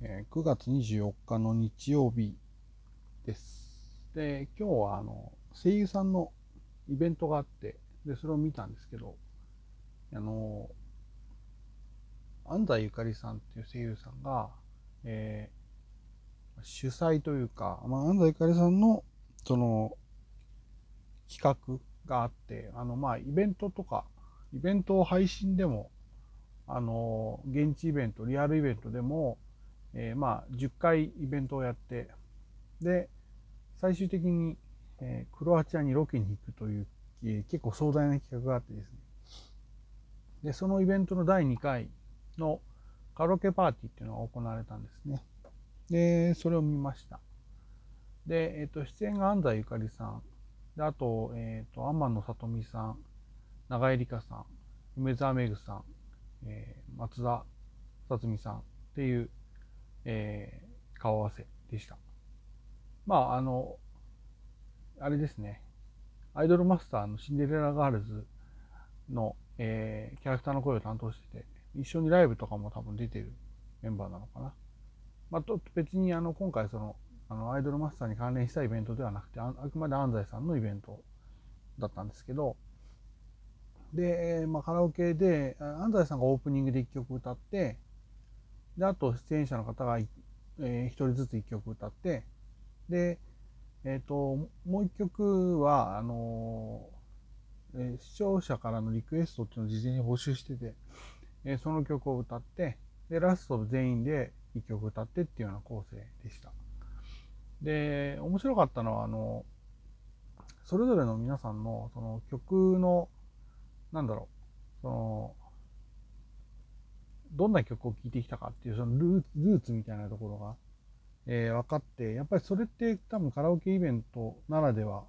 えー9月24日の日曜日です。で、今日はあの声優さんのイベントがあって、で、それを見たんですけど、あの、安西ゆかりさんっていう声優さんが、えー主催というか、まあ、安西ゆかりさんのその企画があって、あの、まあ、イベントとか、イベントを配信でも、あの、現地イベント、リアルイベントでも、えーまあ、10回イベントをやって、で、最終的に、えークロアチアにロケに行くという、えー結構壮大な企画があってですね。で、そのイベントの第2回のカラオケパーティーっていうのが行われたんですね。で、それを見ました。で、えっ、と、出演が安西ゆかりさん、で、あと、えっ、と、天野さとみさん、長江里香さん、梅沢めぐさん、えー松田さつみさんっていう、えー顔合わせでした。まあ、あの、あれですね、アイドルマスターのシンデレラガールズの、えーキャラクターの声を担当してて、一緒にライブとかも多分出てるメンバーなのかな。まあ、と別にあの今回そのあのアイドルマスターに関連したイベントではなくてああくまで安西さんのイベントだったんですけどで、まあ、カラオケで安西さんがオープニングで1曲歌ってであと出演者の方がい、え1人ずつ1曲歌ってで、えー、ともう1曲はあのーえー視聴者からのリクエストっていうのを事前に募集してて、えーその曲を歌ってでラスト全員で1曲歌ってっていうような構成でした。で面白かったのはあのそれぞれの皆さんのその曲のなんだろうそのどんな曲を聴いてきたかっていうそのルーツみたいなところが、えー分かってやっぱりそれって多分カラオケイベントならでは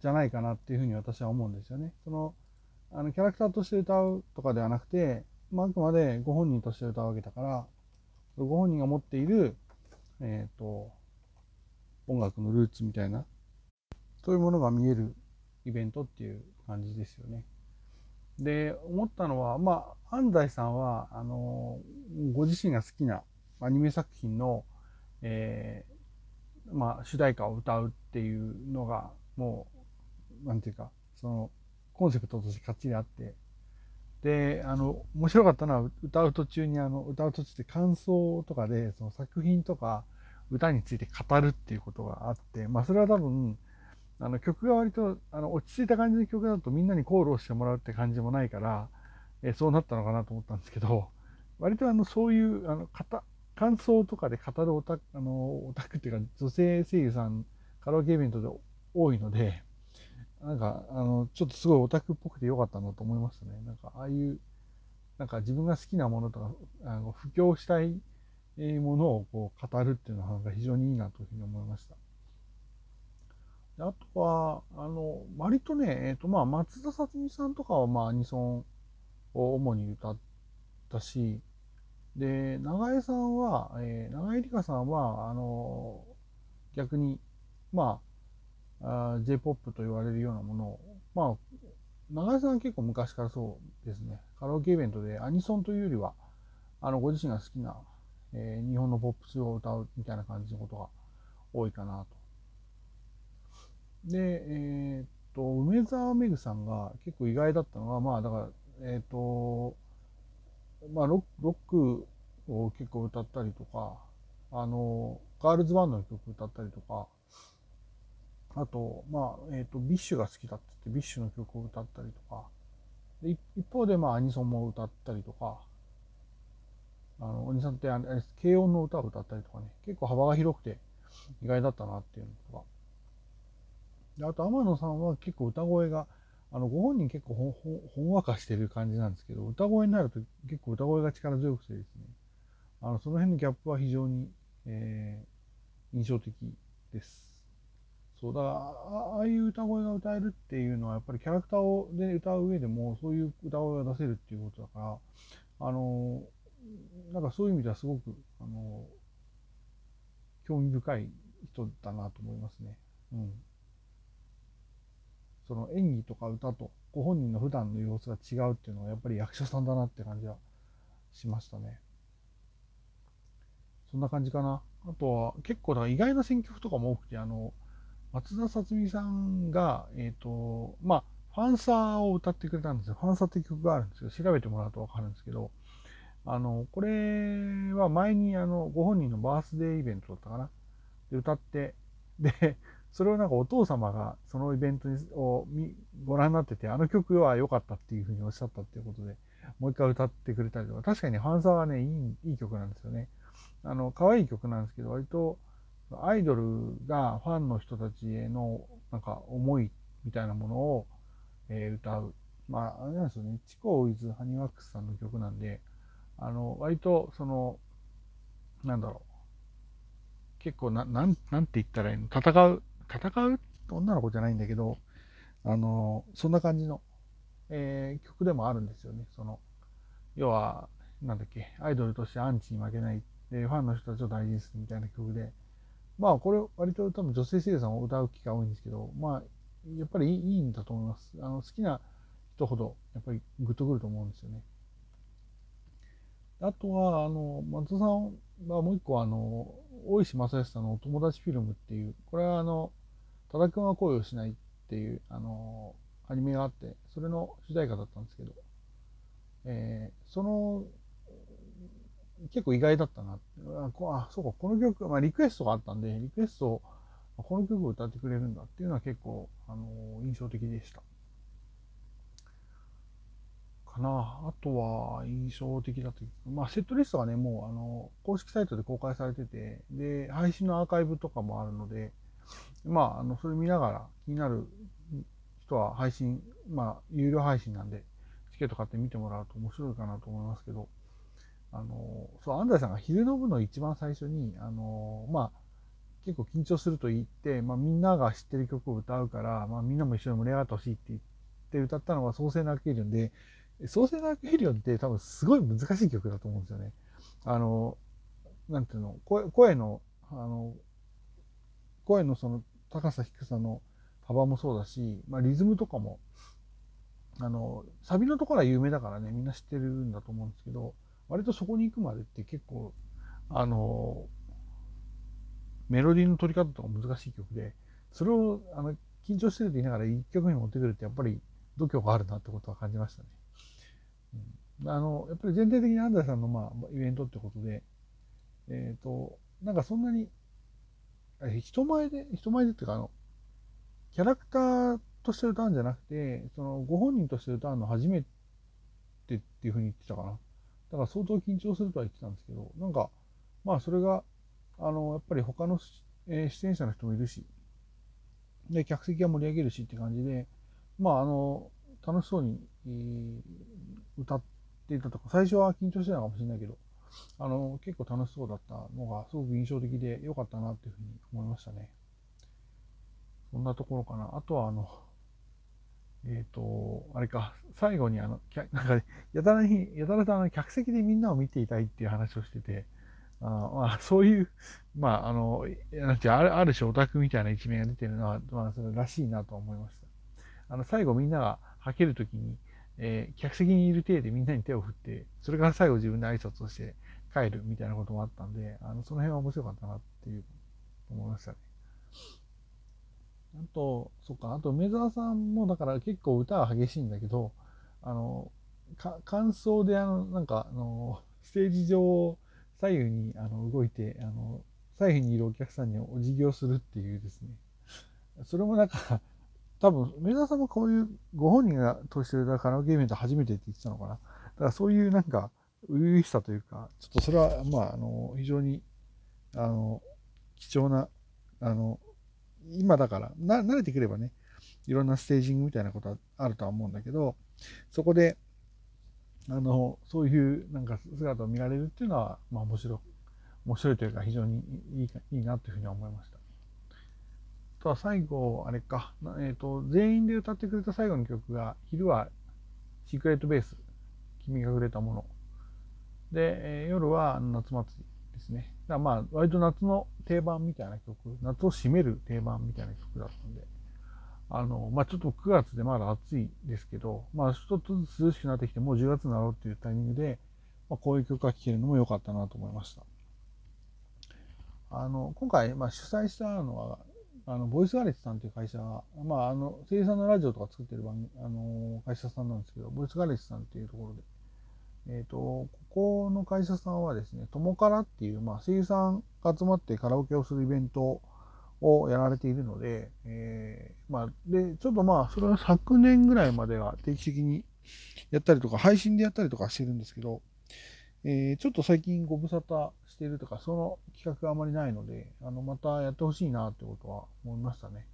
じゃないかなっていうふうに私は思うんですよね。そのあのキャラクターとして歌うとかではなくて、まあ、あくまでご本人として歌うわけだからご本人が持っている、えー、と音楽のルーツみたいなそういうものが見えるイベントっていう感じですよね。で思ったのはまあ安西さんはあのご自身が好きなアニメ作品の、えーまあ、主題歌を歌うっていうのがもうなんていうかそのコンセプトとしてかっちりあって。であの面白かったのは歌う途中にあの歌う途中で感想とかでその作品とか歌について語るっていうことがあってまあそれは多分あの曲が割とあの落ち着いた感じの曲だとみんなにコールをしてもらうって感じもないから、えそうなったのかなと思ったんですけど 割とあのそういうあの感想とかで語るオタクあのオタクっていうか女性声優さんカラオケイベントで多いのでなんかあのちょっとすごいオタクっぽくてよかったなと思いましたねなんかああいうなんか自分が好きなものとかあの布教したいものをこう語るっていうのはなんか非常にいいなというふうに思いました。あとは、あの、割とね、えっ、と、まあ、松田さつみさんとかは、まあ、アニソンを主に歌ったし、で、長江さんは、えー長江里香さんは、あの、逆に、まあ、あー J-POP と言われるようなものを、まあ、長江さんは結構昔からそうですね、カラオケイベントでアニソンというよりは、あの、ご自身が好きな、えー日本のポップスを歌うみたいな感じのことが多いかなと。で、えーっと、梅沢めぐさんが結構意外だったのは、まあ、だから、えーっと、まあロック、ロックを結構歌ったりとか、あの、ガールズバンドの曲歌ったりとか、あと、まあ、えーと、 BiSHが好きだって言って、 BiSHの曲を歌ったりとか、で一方で、まあ、アニソンも歌ったりとか、あの、お兄さんってあれ、けいおんの歌を歌ったりとかね、結構幅が広くて意外だったなっていうのとか、であと天野さんは結構歌声があのご本人結構ほんほほんわかしてる感じなんですけど歌声になると結構歌声が力強くてですね。あのその辺のギャップは非常に、えー印象的です。そうだからああいう歌声が歌えるっていうのはやっぱりキャラクターをで歌う上でもそういう歌声が出せるっていうことだからあのなんかそういう意味ではすごくあの興味深い人だなと思いますね。うん。その演技とか歌とご本人の普段の様子が違うっていうのはやっぱり役者さんだなって感じはしましたね。そんな感じかな。あとは結構だから意外な選曲とかも多くて、あの、松田さつみさんが、えっ、ー、と、まあ、ファンサーを歌ってくれたんですよ。ファンサーって曲があるんですよ。調べてもらうとわかるんですけど、あの、これは前にあの、ご本人のバースデーイベントだったかな？で、歌って、で、それをなんかお父様がそのイベントをご覧になってて、あの曲は良かったっていうふうにおっしゃったっていうことで、もう一回歌ってくれたりとか、確かにファンサーはね、いいいい曲なんですよね。あの、可愛い曲なんですけど、割とアイドルがファンの人たちへのなんか思いみたいなものを、えー、歌う。まあ、あれなんですよね。チコウイズハニワックスさんの曲なんで、あの、割と、その、なんだろう。結構な、なん、なんて言ったらいいの？戦う、戦う女の子じゃないんだけど、あの、そんな感じの、えー、曲でもあるんですよね。その、要は、なんだっけ、アイドルとしてアンチに負けない、で、ファンの人たちを大事にするみたいな曲で、まあ、これ、割と多分女性声優さんを歌う機会多いんですけど、まあ、やっぱりいいんだと思います。あの、好きな人ほど、やっぱりグッとくると思うんですよね。あとは、あの、松田さんはもう一個、あの、大石正義さんのお友達フィルムっていう、これはあの、多田くんは恋をしないっていう、あの、アニメがあって、それの主題歌だったんですけど、えー、その、結構意外だったな。あ、そうか、この曲、まあリクエストがあったんで、リクエストを、この曲を歌ってくれるんだっていうのは結構、あの、印象的でした。かな。あとは印象的だという。まあ、セットリストがね、もう、あの、公式サイトで公開されてて、で、配信のアーカイブとかもあるので、まあ、あの、それ見ながら気になる人は配信、まあ、有料配信なんで、チケット買って見てもらうと面白いかなと思いますけど、あの、そう、安西さんが昼の部の一番最初に、あの、まあ、結構緊張すると言って、まあ、みんなが知ってる曲を歌うから、まあ、みんなも一緒に盛り上がってほしいって言って歌ったのが創世のアクエリオンで、創世のアクエリオンって多分すごい難しい曲だと思うんですよね。あの、なんていうの、声声の、あの、声のその高さ低さの幅もそうだし、まあ、リズムとかも、あの、サビのところは有名だからね、みんな知ってるんだと思うんですけど、割とそこに行くまでって結構、あの、メロディーの取り方とか難しい曲で、それを、あの、緊張してるって言いながら一曲に持ってくるってやっぱり度胸があるなってことは感じましたね。ん、あの、やっぱり全体的に安西さんのまあ、イベントってことで、えっ、ー、と、なんかそんなに、人前で、人前でっていうか、あの、キャラクターとして歌うんじゃなくて、その、ご本人として歌うの初めてっていうふうに言ってたかな。だから相当緊張するとは言ってたんですけど、なんか、まあそれが、あの、やっぱり他の、えー、出演者の人もいるし、で、客席が盛り上げるしって感じで、まああの、楽しそうに、えー、歌っていたとか、最初は緊張してたかもしれないけど、あの、結構楽しそうだったのがすごく印象的で良かったなっていうふうに思いましたね。そんなところかな。あとはあの、えっ、ー、と、あれか、最後にあの、なんか、やたらに、やたらとあの、客席でみんなを見ていたいっていう話をしてて、あまあ、そういう、まあ、あの、なんてある、ある種オタクみたいな一面が出てるのは、まあ、それらしいなと思いました。あの、最後みんなが吐けるときに、えー、客席にいる体でみんなに手を振って、それから最後自分で挨拶をして帰るみたいなこともあったんで、あの、その辺は面白かったなっていう、思いましたね。あと、そっか、あと梅沢さんもだから結構歌は激しいんだけど、あの、か感想であの、なんか、あの、ステージ上左右にあの動いて、あの、左右にいるお客さんにお辞儀をするっていうですね。それもなんか、多分、梅沢さんもこういうご本人が通してるカラオケイベント初めてって言ってたのかな。だからそういうなんか、初々しさというか、ちょっとそれは、まあ、あの、非常に、あの、貴重な、あの、今だからな、慣れてくればね、いろんなステージングみたいなことはあるとは思うんだけど、そこで、あの、そういうなんか姿を見られるっていうのは、まあ面白い、面白いというか非常にいいいいなというふうに思いました。あとは最後、あれか、えっ、ー、と、全員で歌ってくれた最後の曲が、昼はシークレットベース、君がくれたもの。で、えー、夜は夏祭りですね。だまあ、割と夏の定番みたいな曲、夏を締める定番みたいな曲だったんで、あの、まあちょっと9月でまだ暑いですけど、まあ一つずつ涼しくなってきて、もう10月になろうっていうタイミングで、まあこういう曲が聴けるのも良かったなと思いました。あの今回、まあ、主催したのはあのボイスガレッジさんという会社が、まあ、あの声優さんのラジオとか作ってる番あの会社さんなんですけどボイスガレッジさんっていうところで、えーと、ここの会社さんはですね、ともからっていう、まあ、声優さんが集まってカラオケをするイベントをやられているので、えー、まあ、で、ちょっとまあ、それは昨年ぐらいまでは定期的にやったりとか、配信でやったりとかしてるんですけど、えー、ちょっと最近ご無沙汰しているとか、その企画があまりないので、あの、またやってほしいなってことは思いましたね。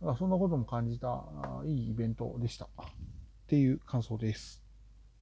だからそんなことも感じた、いいイベントでした。っていう感想です。